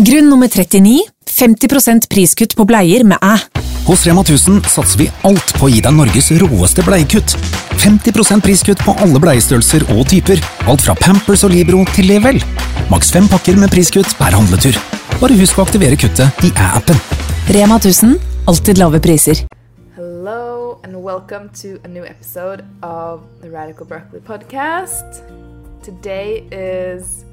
Grunn nummer 39 50% priskutt på bleier med æ. Hos Rema 1000 satser vi alt på å gi deg Norges råeste bleiekutt. 50% priskutt på alle bleiestørrelser og typer. Alt fra Pampers og Libro til Level. Maks fem pakker med priskutt per handletur. Bare husk å aktivere kuttet i æ-appen. Rema 1000 alltid lave priser. Hello and welcome to a new episode of the Radical Broccoli podcast. Today is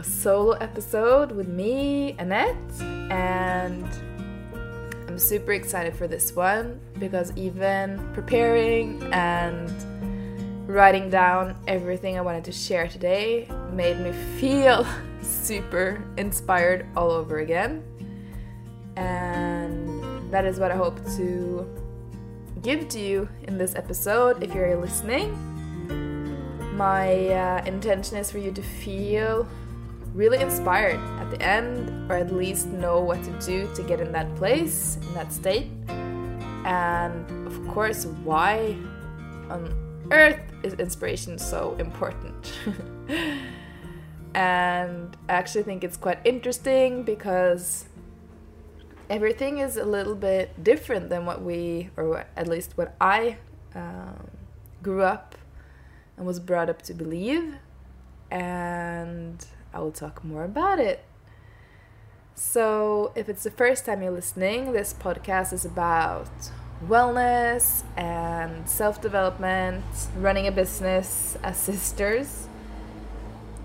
a solo episode with me, Anette, and I'm super excited for this one because even preparing and writing down everything I wanted to share today made me feel super inspired all over again. And that is what I hope to give to you in this episode if you're listening. My uh, intention is for you to feel really inspired at the end, or at least know what to do to get in that place, in that state. And of course, why on earth is inspiration so important? and I actually think it's quite interesting because everything is a little bit different than what we, or at least what I um, grew up and was brought up to believe. And I will talk more about it. So, if it's the first time you're listening, this podcast is about wellness and self development, running a business as sisters,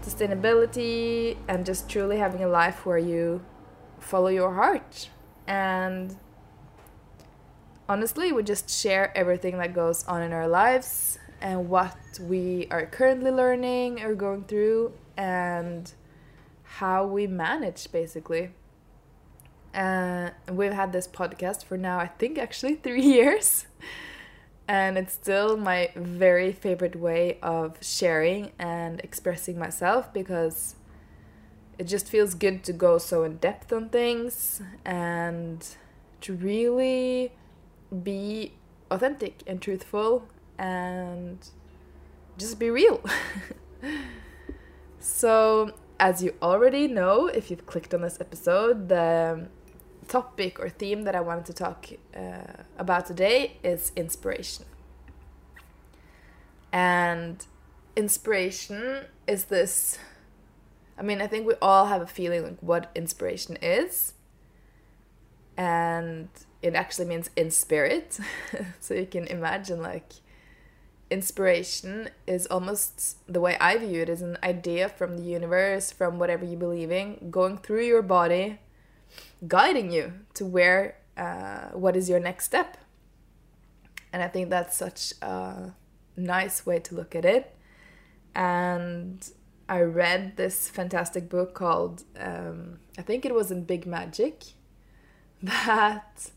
sustainability, and just truly having a life where you follow your heart. And honestly, we just share everything that goes on in our lives and what we are currently learning or going through and how we manage basically. Uh, we've had this podcast for now, I think actually three years. And it's still my very favorite way of sharing and expressing myself because it just feels good to go so in depth on things and to really be authentic and truthful and just be real. so, as you already know, if you've clicked on this episode, the topic or theme that I wanted to talk uh, about today is inspiration. And inspiration is this I mean, I think we all have a feeling like what inspiration is. And it actually means in spirit. so you can imagine like inspiration is almost the way I view it is an idea from the universe, from whatever you believe in, going through your body, guiding you to where, uh, what is your next step. And I think that's such a nice way to look at it. And I read this fantastic book called, um, I think it was in Big Magic, that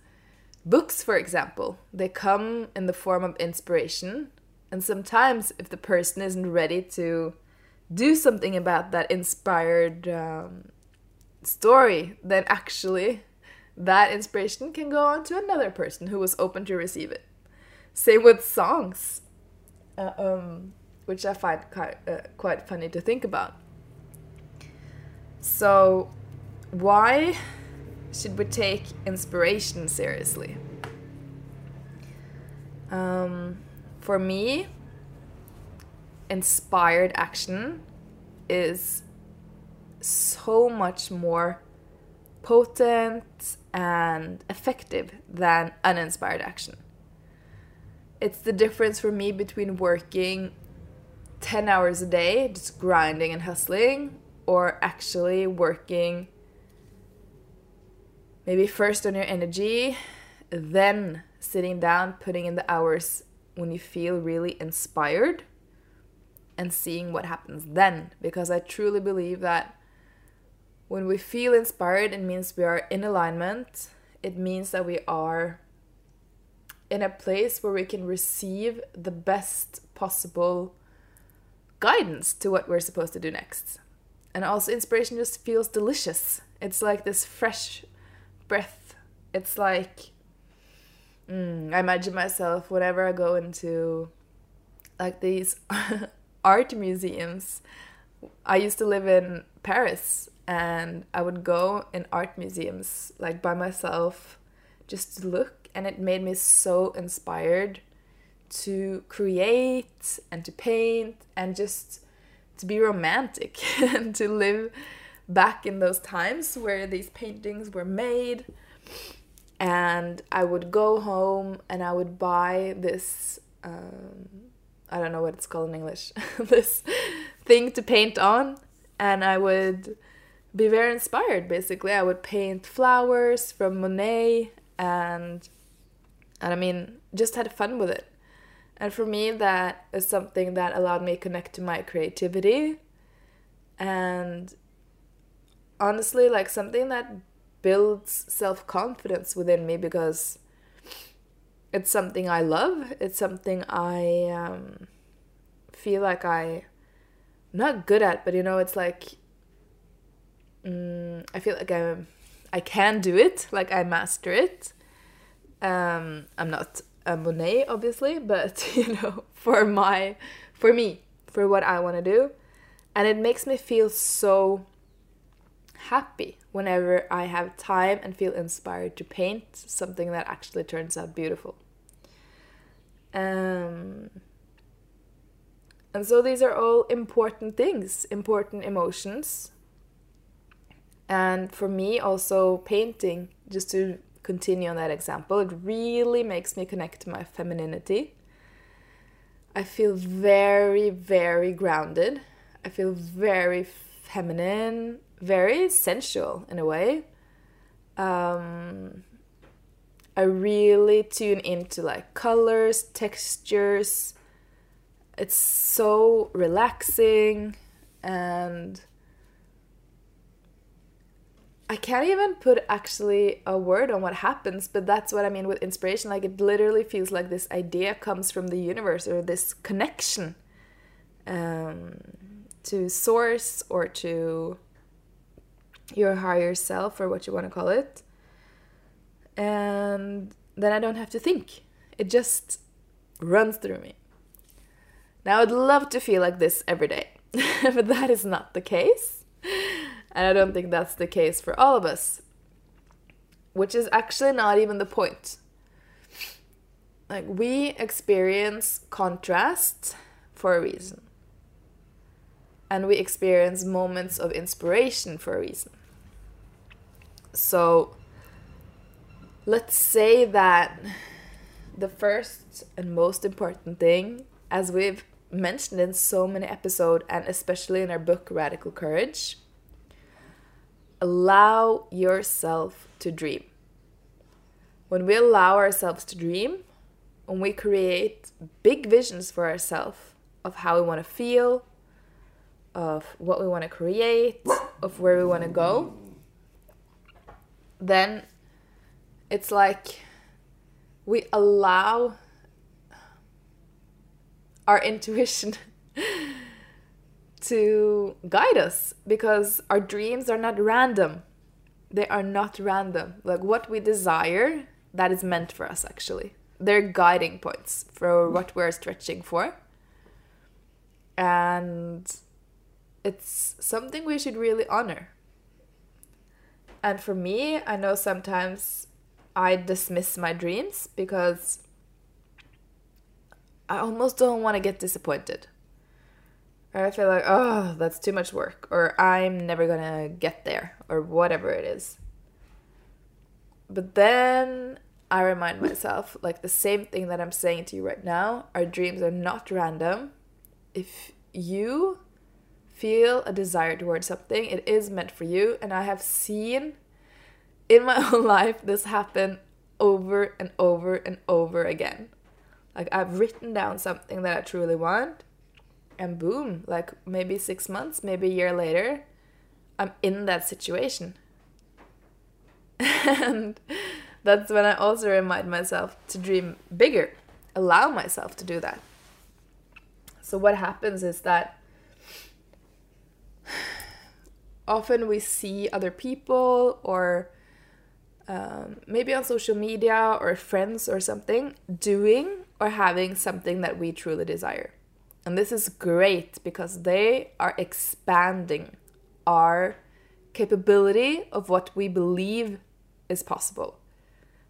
books, for example, they come in the form of inspiration and sometimes, if the person isn't ready to do something about that inspired um, story, then actually that inspiration can go on to another person who was open to receive it. Same with songs, uh, um, which I find quite, uh, quite funny to think about. So, why should we take inspiration seriously? Um, for me, inspired action is so much more potent and effective than uninspired action. It's the difference for me between working 10 hours a day, just grinding and hustling, or actually working maybe first on your energy, then sitting down, putting in the hours when you feel really inspired and seeing what happens then. Because I truly believe that when we feel inspired, it means we are in alignment. It means that we are in a place where we can receive the best possible guidance to what we're supposed to do next. And also, inspiration just feels delicious. It's like this fresh breath. It's like Mm, I imagine myself whenever I go into like these art museums. I used to live in Paris and I would go in art museums like by myself just to look and it made me so inspired to create and to paint and just to be romantic and to live back in those times where these paintings were made and I would go home and I would buy this um, I don't know what it's called in English this thing to paint on. And I would be very inspired basically. I would paint flowers from Monet and and I mean just had fun with it. And for me that is something that allowed me to connect to my creativity. And honestly like something that builds self-confidence within me because it's something I love. It's something I um, feel like I not good at, but you know, it's like mm, I feel like I I can do it, like I master it. Um, I'm not a Monet, obviously, but you know, for my for me, for what I want to do, and it makes me feel so happy whenever I have time and feel inspired to paint something that actually turns out beautiful. Um, and so these are all important things, important emotions. And for me, also painting, just to continue on that example, it really makes me connect to my femininity. I feel very, very grounded. I feel very feminine very sensual in a way. Um, I really tune into like colors, textures. It's so relaxing and I can't even put actually a word on what happens, but that's what I mean with inspiration. Like it literally feels like this idea comes from the universe or this connection um, to source or to your higher self or what you want to call it. And then I don't have to think. It just runs through me. Now, I'd love to feel like this every day, but that is not the case. And I don't think that's the case for all of us, which is actually not even the point. Like, we experience contrast for a reason. And we experience moments of inspiration for a reason. So let's say that the first and most important thing, as we've mentioned in so many episodes, and especially in our book Radical Courage, allow yourself to dream. When we allow ourselves to dream, when we create big visions for ourselves of how we want to feel, of what we want to create, of where we want to go, then it's like we allow our intuition to guide us because our dreams are not random. They are not random. Like what we desire, that is meant for us actually. They're guiding points for what we're stretching for. And it's something we should really honor. And for me, I know sometimes I dismiss my dreams because I almost don't want to get disappointed. Or I feel like, oh, that's too much work, or I'm never gonna get there, or whatever it is. But then I remind myself, like the same thing that I'm saying to you right now our dreams are not random. If you feel a desire towards something, it is meant for you. And I have seen in my own life this happen over and over and over again. Like I've written down something that I truly want, and boom, like maybe six months, maybe a year later, I'm in that situation. and that's when I also remind myself to dream bigger, allow myself to do that. So, what happens is that often we see other people or um, maybe on social media or friends or something doing or having something that we truly desire. And this is great because they are expanding our capability of what we believe is possible.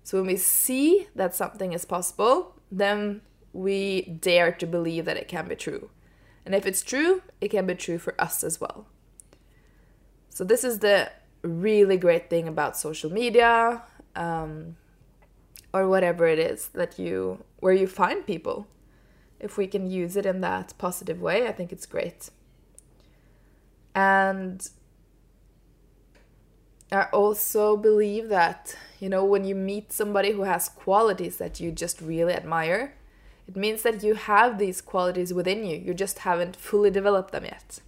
So when we see that something is possible, then we dare to believe that it can be true. And if it's true, it can be true for us as well. So this is the really great thing about social media um, or whatever it is that you where you find people. If we can use it in that positive way, I think it's great. And I also believe that, you know, when you meet somebody who has qualities that you just really admire, it means that you have these qualities within you. You just haven't fully developed them yet.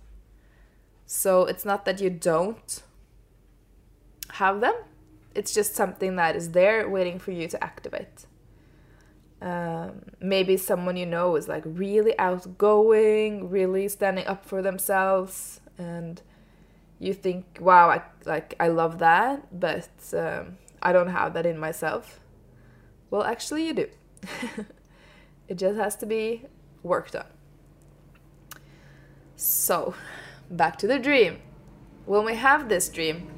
So it's not that you don't have them, it's just something that is there waiting for you to activate. Um, maybe someone you know is like really outgoing, really standing up for themselves, and you think, "Wow, I like I love that," but um, I don't have that in myself. Well, actually, you do. it just has to be worked on. So, back to the dream. When we have this dream,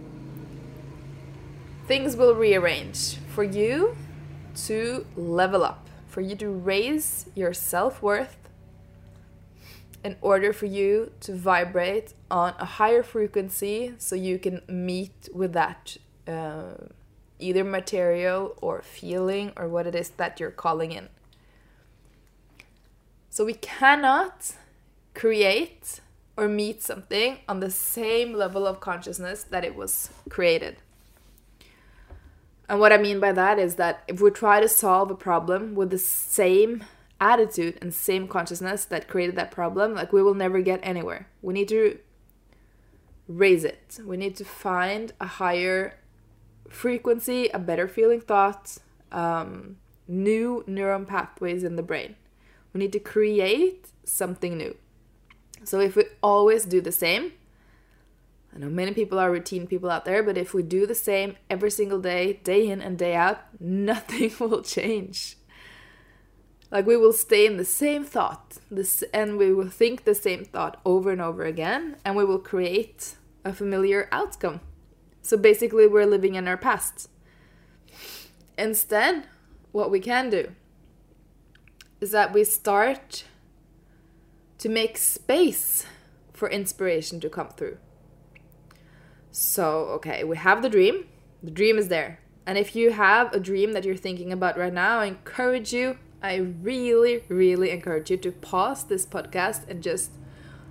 things will rearrange for you to level up, for you to raise your self worth in order for you to vibrate on a higher frequency so you can meet with that uh, either material or feeling or what it is that you're calling in. So we cannot create or meet something on the same level of consciousness that it was created. And what I mean by that is that if we try to solve a problem with the same attitude and same consciousness that created that problem, like we will never get anywhere. We need to raise it. We need to find a higher frequency, a better feeling thought, um, new neuron pathways in the brain. We need to create something new. So if we always do the same, I know many people are routine people out there, but if we do the same every single day, day in and day out, nothing will change. Like we will stay in the same thought, this, and we will think the same thought over and over again, and we will create a familiar outcome. So basically, we're living in our past. Instead, what we can do is that we start to make space for inspiration to come through. So, okay, we have the dream. The dream is there. And if you have a dream that you're thinking about right now, I encourage you I really, really encourage you to pause this podcast and just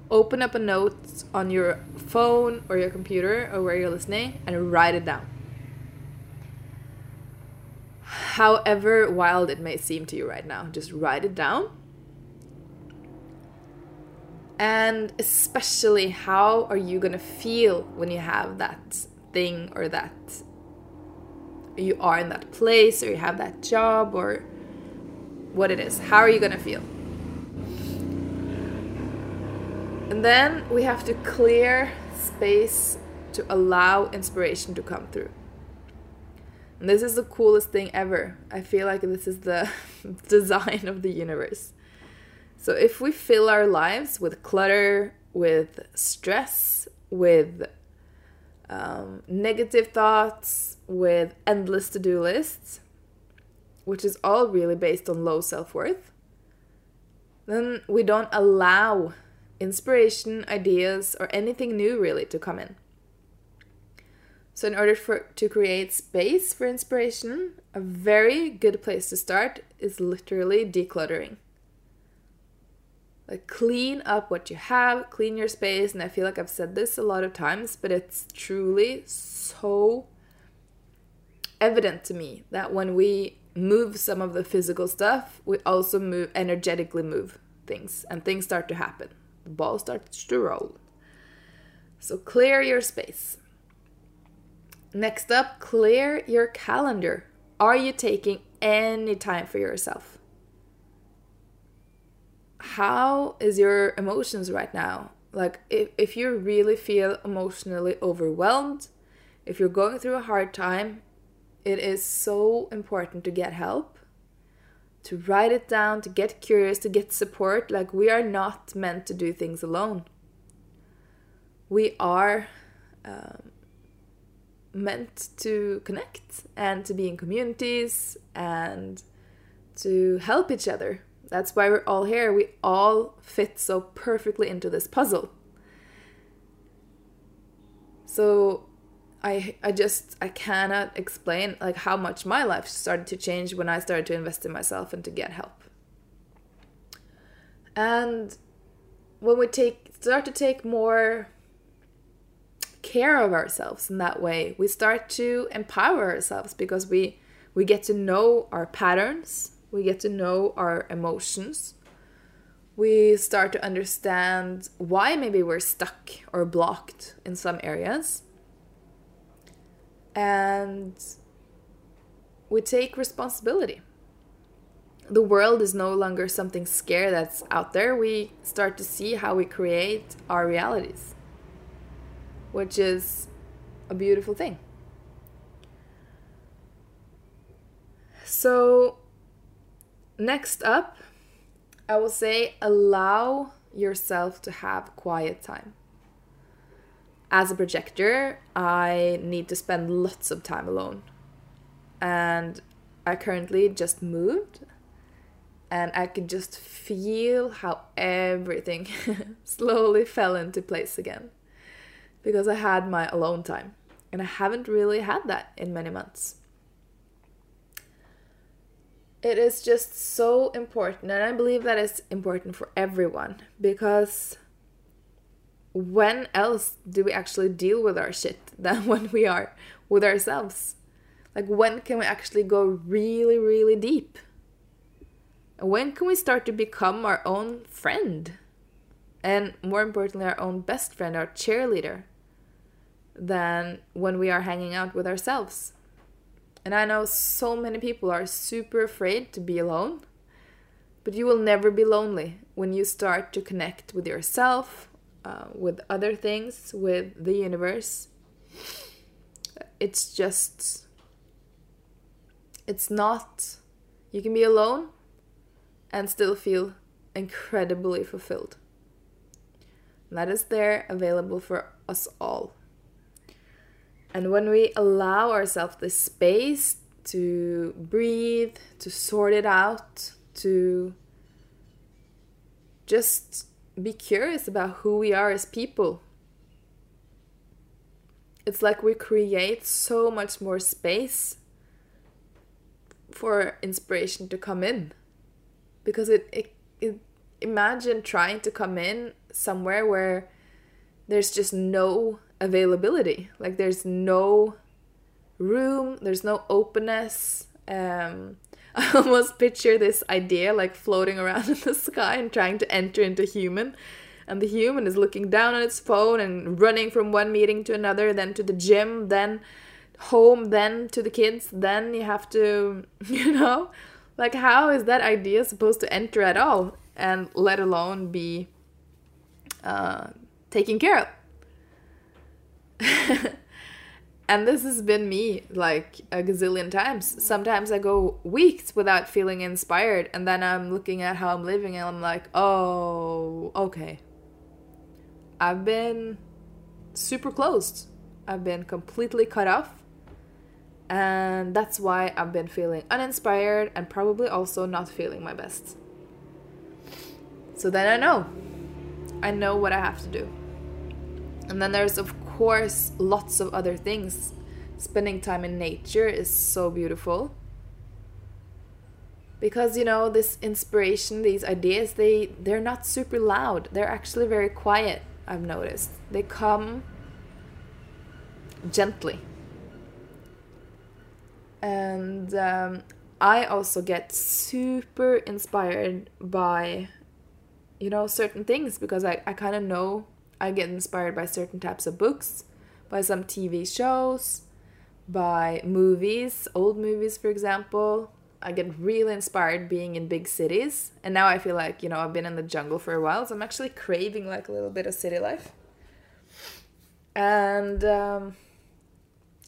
open up a note on your phone or your computer or where you're listening and write it down. However wild it may seem to you right now, just write it down. And especially, how are you gonna feel when you have that thing or that you are in that place or you have that job or what it is. How are you going to feel? And then we have to clear space to allow inspiration to come through. This is the coolest thing ever. I feel like this is the design of the universe. So if we fill our lives with clutter, with stress, with um, negative thoughts, with endless to do lists, which is all really based on low self worth, then we don't allow inspiration, ideas, or anything new really to come in. So, in order for to create space for inspiration, a very good place to start is literally decluttering. Like clean up what you have, clean your space, and I feel like I've said this a lot of times, but it's truly so evident to me that when we move some of the physical stuff, we also move energetically move things and things start to happen. The ball starts to roll. So clear your space. Next up, clear your calendar. Are you taking any time for yourself? How is your emotions right now? Like if, if you really feel emotionally overwhelmed, if you're going through a hard time, it is so important to get help, to write it down, to get curious, to get support. Like, we are not meant to do things alone. We are um, meant to connect and to be in communities and to help each other. That's why we're all here. We all fit so perfectly into this puzzle. So I I just I cannot explain like how much my life started to change when I started to invest in myself and to get help. And when we take start to take more care of ourselves in that way, we start to empower ourselves because we we get to know our patterns, we get to know our emotions. We start to understand why maybe we're stuck or blocked in some areas. And we take responsibility. The world is no longer something scary that's out there. We start to see how we create our realities, which is a beautiful thing. So, Next up, I will say allow yourself to have quiet time. As a projector, I need to spend lots of time alone. And I currently just moved and I could just feel how everything slowly fell into place again because I had my alone time and I haven't really had that in many months. It is just so important and i believe that it's important for everyone because when else do we actually deal with our shit than when we are with ourselves? Like when can we actually go really really deep? When can we start to become our own friend? And more importantly our own best friend our cheerleader than when we are hanging out with ourselves and I know so many people are super afraid to be alone, but you will never be lonely when you start to connect with yourself, uh, with other things, with the universe. It's just, it's not, you can be alone and still feel incredibly fulfilled. And that is there available for us all. And when we allow ourselves the space to breathe, to sort it out, to just be curious about who we are as people, it's like we create so much more space for inspiration to come in. Because it, it, it imagine trying to come in somewhere where there's just no availability. Like there's no room, there's no openness. Um, I almost picture this idea like floating around in the sky and trying to enter into human. And the human is looking down on its phone and running from one meeting to another, then to the gym, then home, then to the kids, then you have to, you know? Like, how is that idea supposed to enter at all? And let alone be uh, taken care of? and this has been me like a gazillion times. Sometimes I go weeks without feeling inspired, and then I'm looking at how I'm living and I'm like, oh, okay. I've been super closed. I've been completely cut off. And that's why I've been feeling uninspired and probably also not feeling my best. So then I know. I know what I have to do. And then there's, of course, lots of other things. Spending time in nature is so beautiful. Because you know, this inspiration, these ideas, they they're not super loud. They're actually very quiet, I've noticed. They come gently. And um, I also get super inspired by, you know, certain things because I, I kind of know I get inspired by certain types of books, by some TV shows, by movies, old movies, for example. I get really inspired being in big cities. And now I feel like, you know, I've been in the jungle for a while, so I'm actually craving like a little bit of city life. And um,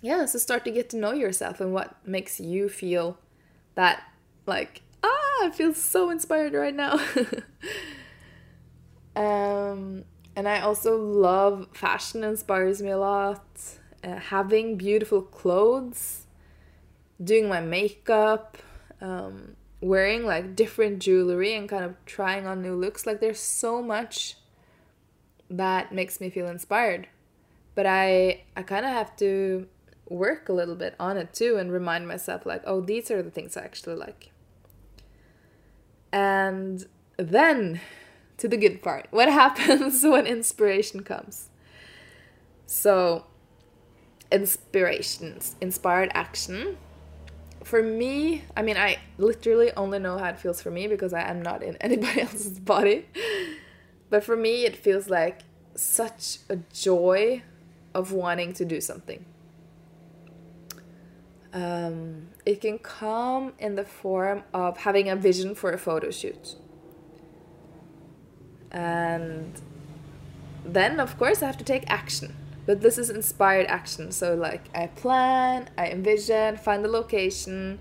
yeah, so start to get to know yourself and what makes you feel that, like, ah, I feel so inspired right now. um, and I also love fashion inspires me a lot. uh, having beautiful clothes, doing my makeup, um, wearing like different jewelry and kind of trying on new looks. Like there's so much that makes me feel inspired. But I I kind of have to work a little bit on it too and remind myself like, oh, these are the things I actually like. And then to the good part. What happens when inspiration comes? So, inspirations, inspired action. For me, I mean, I literally only know how it feels for me because I am not in anybody else's body. But for me, it feels like such a joy of wanting to do something. Um, it can come in the form of having a vision for a photo shoot. And then, of course, I have to take action. But this is inspired action. So, like, I plan, I envision, find the location,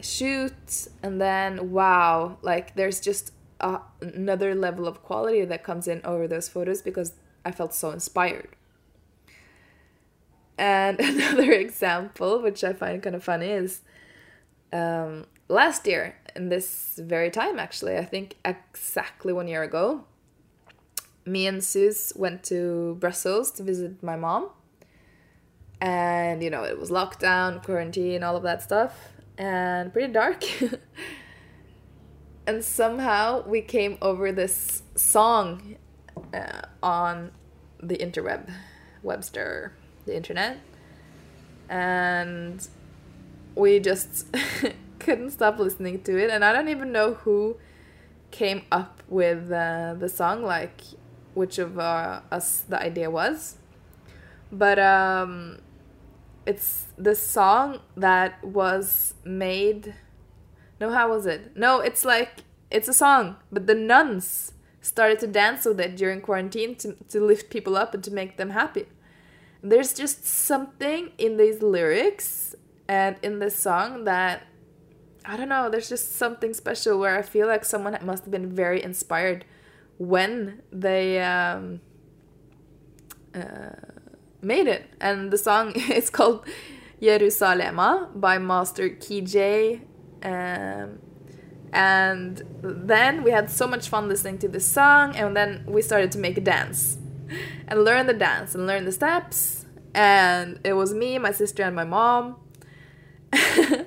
shoot, and then, wow, like, there's just a, another level of quality that comes in over those photos because I felt so inspired. And another example, which I find kind of funny, is um, last year, in this very time, actually, I think exactly one year ago, me and Sus went to Brussels to visit my mom. And, you know, it was lockdown, quarantine, all of that stuff, and pretty dark. and somehow we came over this song uh, on the interweb, Webster, the internet. And we just couldn't stop listening to it. And I don't even know who came up with uh, the song, like which of uh, us the idea was. But um, it's the song that was made. No, how was it? No, it's like it's a song, but the nuns started to dance with it during quarantine to, to lift people up and to make them happy. There's just something in these lyrics and in this song that I don't know, there's just something special where I feel like someone must have been very inspired when they um, uh, made it. And the song is called Jerusalema by Master KG. Um, and then we had so much fun listening to this song, and then we started to make a dance and learn the dance and learn the steps. And it was me, my sister, and my mom.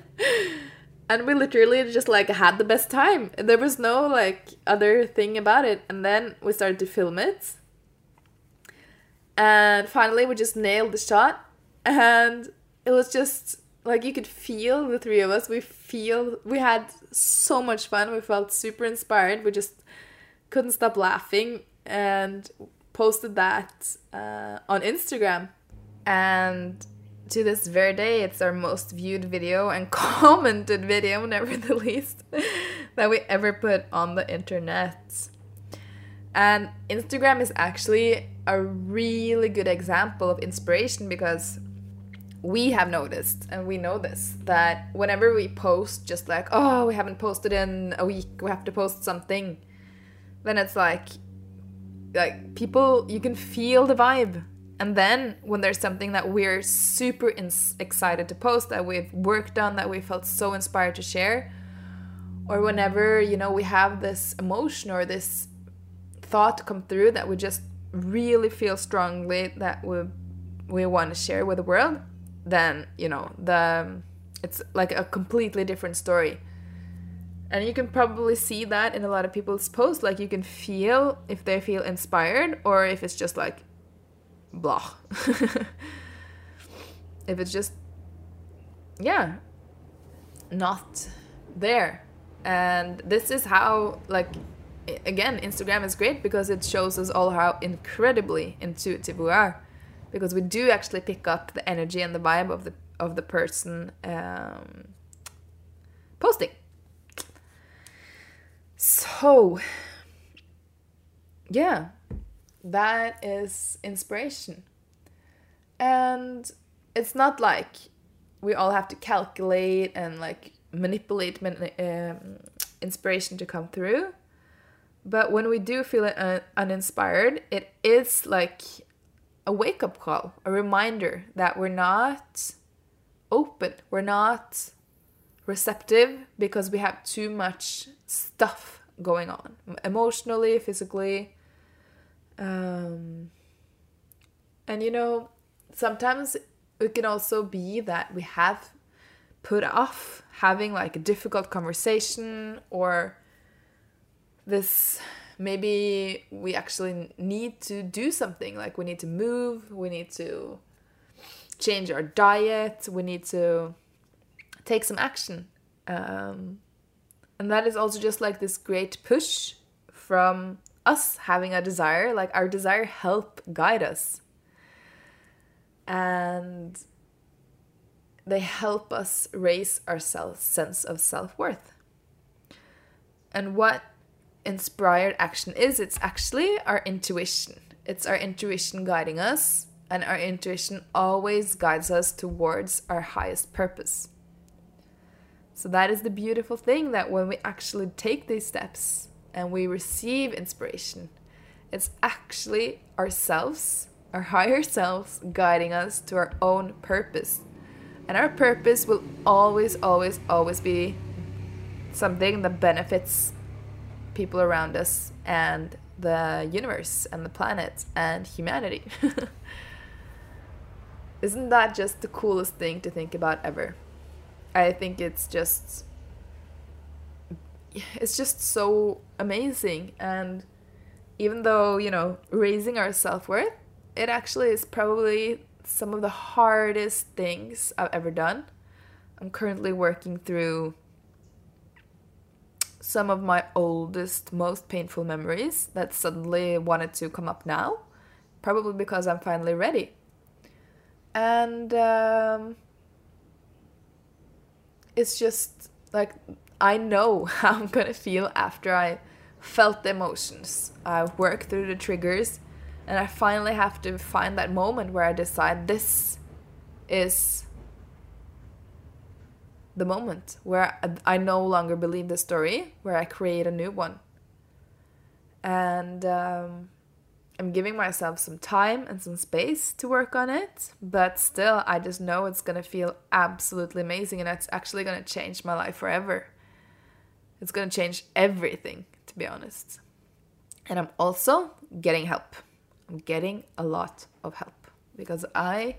and we literally just like had the best time. There was no like other thing about it. And then we started to film it. And finally we just nailed the shot. And it was just like you could feel the three of us we feel we had so much fun. We felt super inspired. We just couldn't stop laughing and posted that uh, on instagram. And to this very day, it's our most viewed video and commented video, never the least, that we ever put on the internet. And Instagram is actually a really good example of inspiration because we have noticed, and we know this, that whenever we post, just like, oh, we haven't posted in a week, we have to post something, then it's like, like people, you can feel the vibe and then when there's something that we're super excited to post that we've worked on that we felt so inspired to share or whenever you know we have this emotion or this thought come through that we just really feel strongly that we we want to share with the world then you know the it's like a completely different story. And you can probably see that in a lot of people's posts like you can feel if they feel inspired or if it's just like blah. if it's just, yeah, not there. And this is how, like, again, Instagram is great because it shows us all how incredibly intuitive we are. Because we do actually pick up the energy and the vibe of the of the person um, posting. So, yeah, that is inspiration. And it's not like we all have to calculate and like manipulate um, inspiration to come through. But when we do feel un uninspired, it is like a wake up call, a reminder that we're not open, we're not receptive because we have too much stuff going on emotionally, physically. Um, and you know, sometimes it can also be that we have put off having like a difficult conversation or this maybe we actually need to do something. Like we need to move we need to change our diet we need to take some action. Um, and that is also just like this great push from us having a desire like our desire help guide us. And they help us raise our self sense of self-worth. And what inspired action is it's actually our intuition. It's our intuition guiding us and our intuition always guides us towards our highest purpose. So that is the beautiful thing that when we actually take these steps and we receive inspiration it's actually ourselves our higher selves guiding us to our own purpose. And our purpose will always, always, always be something that benefits people around us and the universe and the planet and humanity. Isn't that just the coolest thing to think about ever? I think it's just it's just so amazing and even though, you know, raising our self-worth it actually is probably some of the hardest things I've ever done. I'm currently working through some of my oldest, most painful memories that suddenly wanted to come up now, probably because I'm finally ready. And um, it's just like I know how I'm gonna feel after I felt the emotions. I've worked through the triggers and I finally have to find that moment where I decide this is the moment where I no longer believe the story, where I create a new one. And um, I'm giving myself some time and some space to work on it, but still, I just know it's gonna feel absolutely amazing and it's actually gonna change my life forever. It's gonna change everything, to be honest. And I'm also getting help. I'm getting a lot of help because I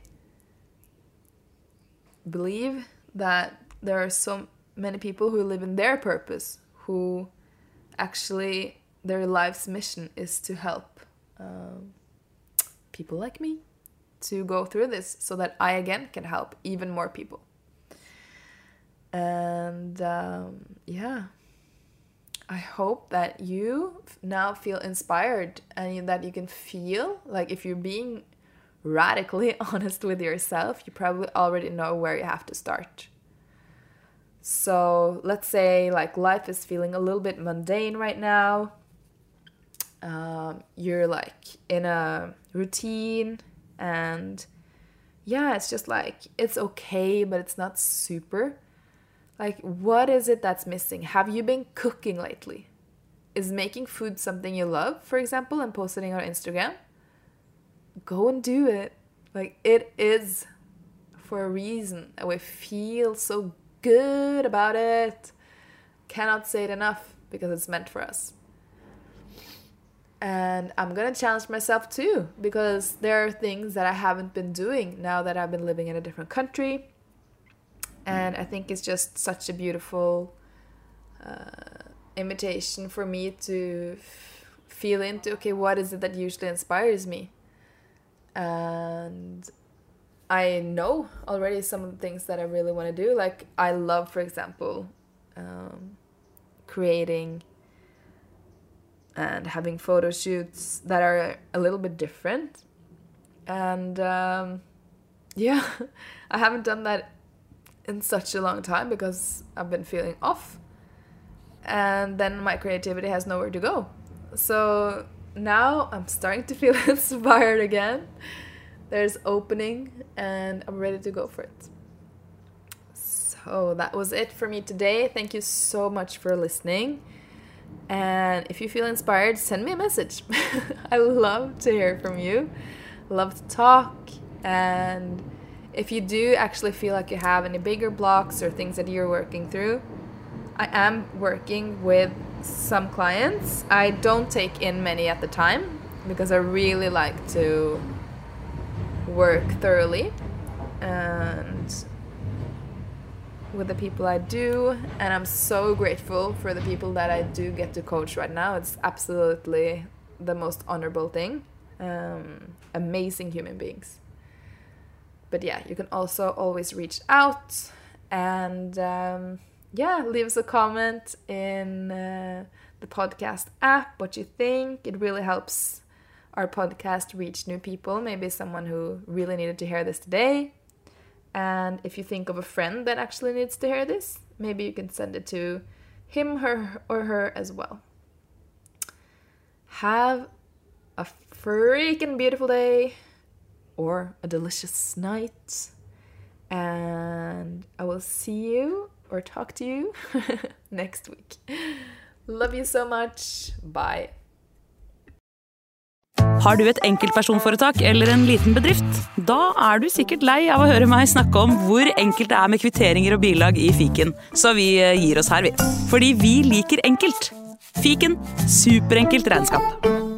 believe that there are so many people who live in their purpose who actually their life's mission is to help um, people like me to go through this so that I again can help even more people. And um, yeah. I hope that you now feel inspired and that you can feel like if you're being radically honest with yourself, you probably already know where you have to start. So let's say like life is feeling a little bit mundane right now. Um, you're like in a routine and yeah, it's just like it's okay, but it's not super. Like, what is it that's missing? Have you been cooking lately? Is making food something you love, for example, and posting on Instagram? Go and do it. Like, it is for a reason. We feel so good about it. Cannot say it enough because it's meant for us. And I'm gonna challenge myself too because there are things that I haven't been doing now that I've been living in a different country and I think it's just such a beautiful uh, invitation for me to feel into okay, what is it that usually inspires me? And I know already some of the things that I really want to do. Like, I love, for example, um, creating and having photo shoots that are a little bit different. And um, yeah, I haven't done that in such a long time because I've been feeling off. And then my creativity has nowhere to go. So now I'm starting to feel inspired again. There's opening and I'm ready to go for it. So that was it for me today. Thank you so much for listening. And if you feel inspired, send me a message. I love to hear from you love to talk. And if you do actually feel like you have any bigger blocks or things that you're working through, I am working with some clients. I don't take in many at the time because I really like to work thoroughly and with the people I do, and I'm so grateful for the people that I do get to coach right now. It's absolutely the most honorable thing. Um, amazing human beings. But yeah, you can also always reach out and um, yeah, leave us a comment in uh, the podcast app what you think. It really helps our podcast reach new people, maybe someone who really needed to hear this today. And if you think of a friend that actually needs to hear this, maybe you can send it to him, her, or her as well. Have a freaking beautiful day or a delicious night. And I will see you or talk to you next week. Love you so much. Bye. Har du et enkeltpersonforetak eller en liten bedrift? Da er du sikkert lei av å høre meg snakke om hvor enkelt det er med kvitteringer og bilag i fiken, så vi eh, gir oss her, vi. Fordi vi liker enkelt. Fiken superenkelt regnskap.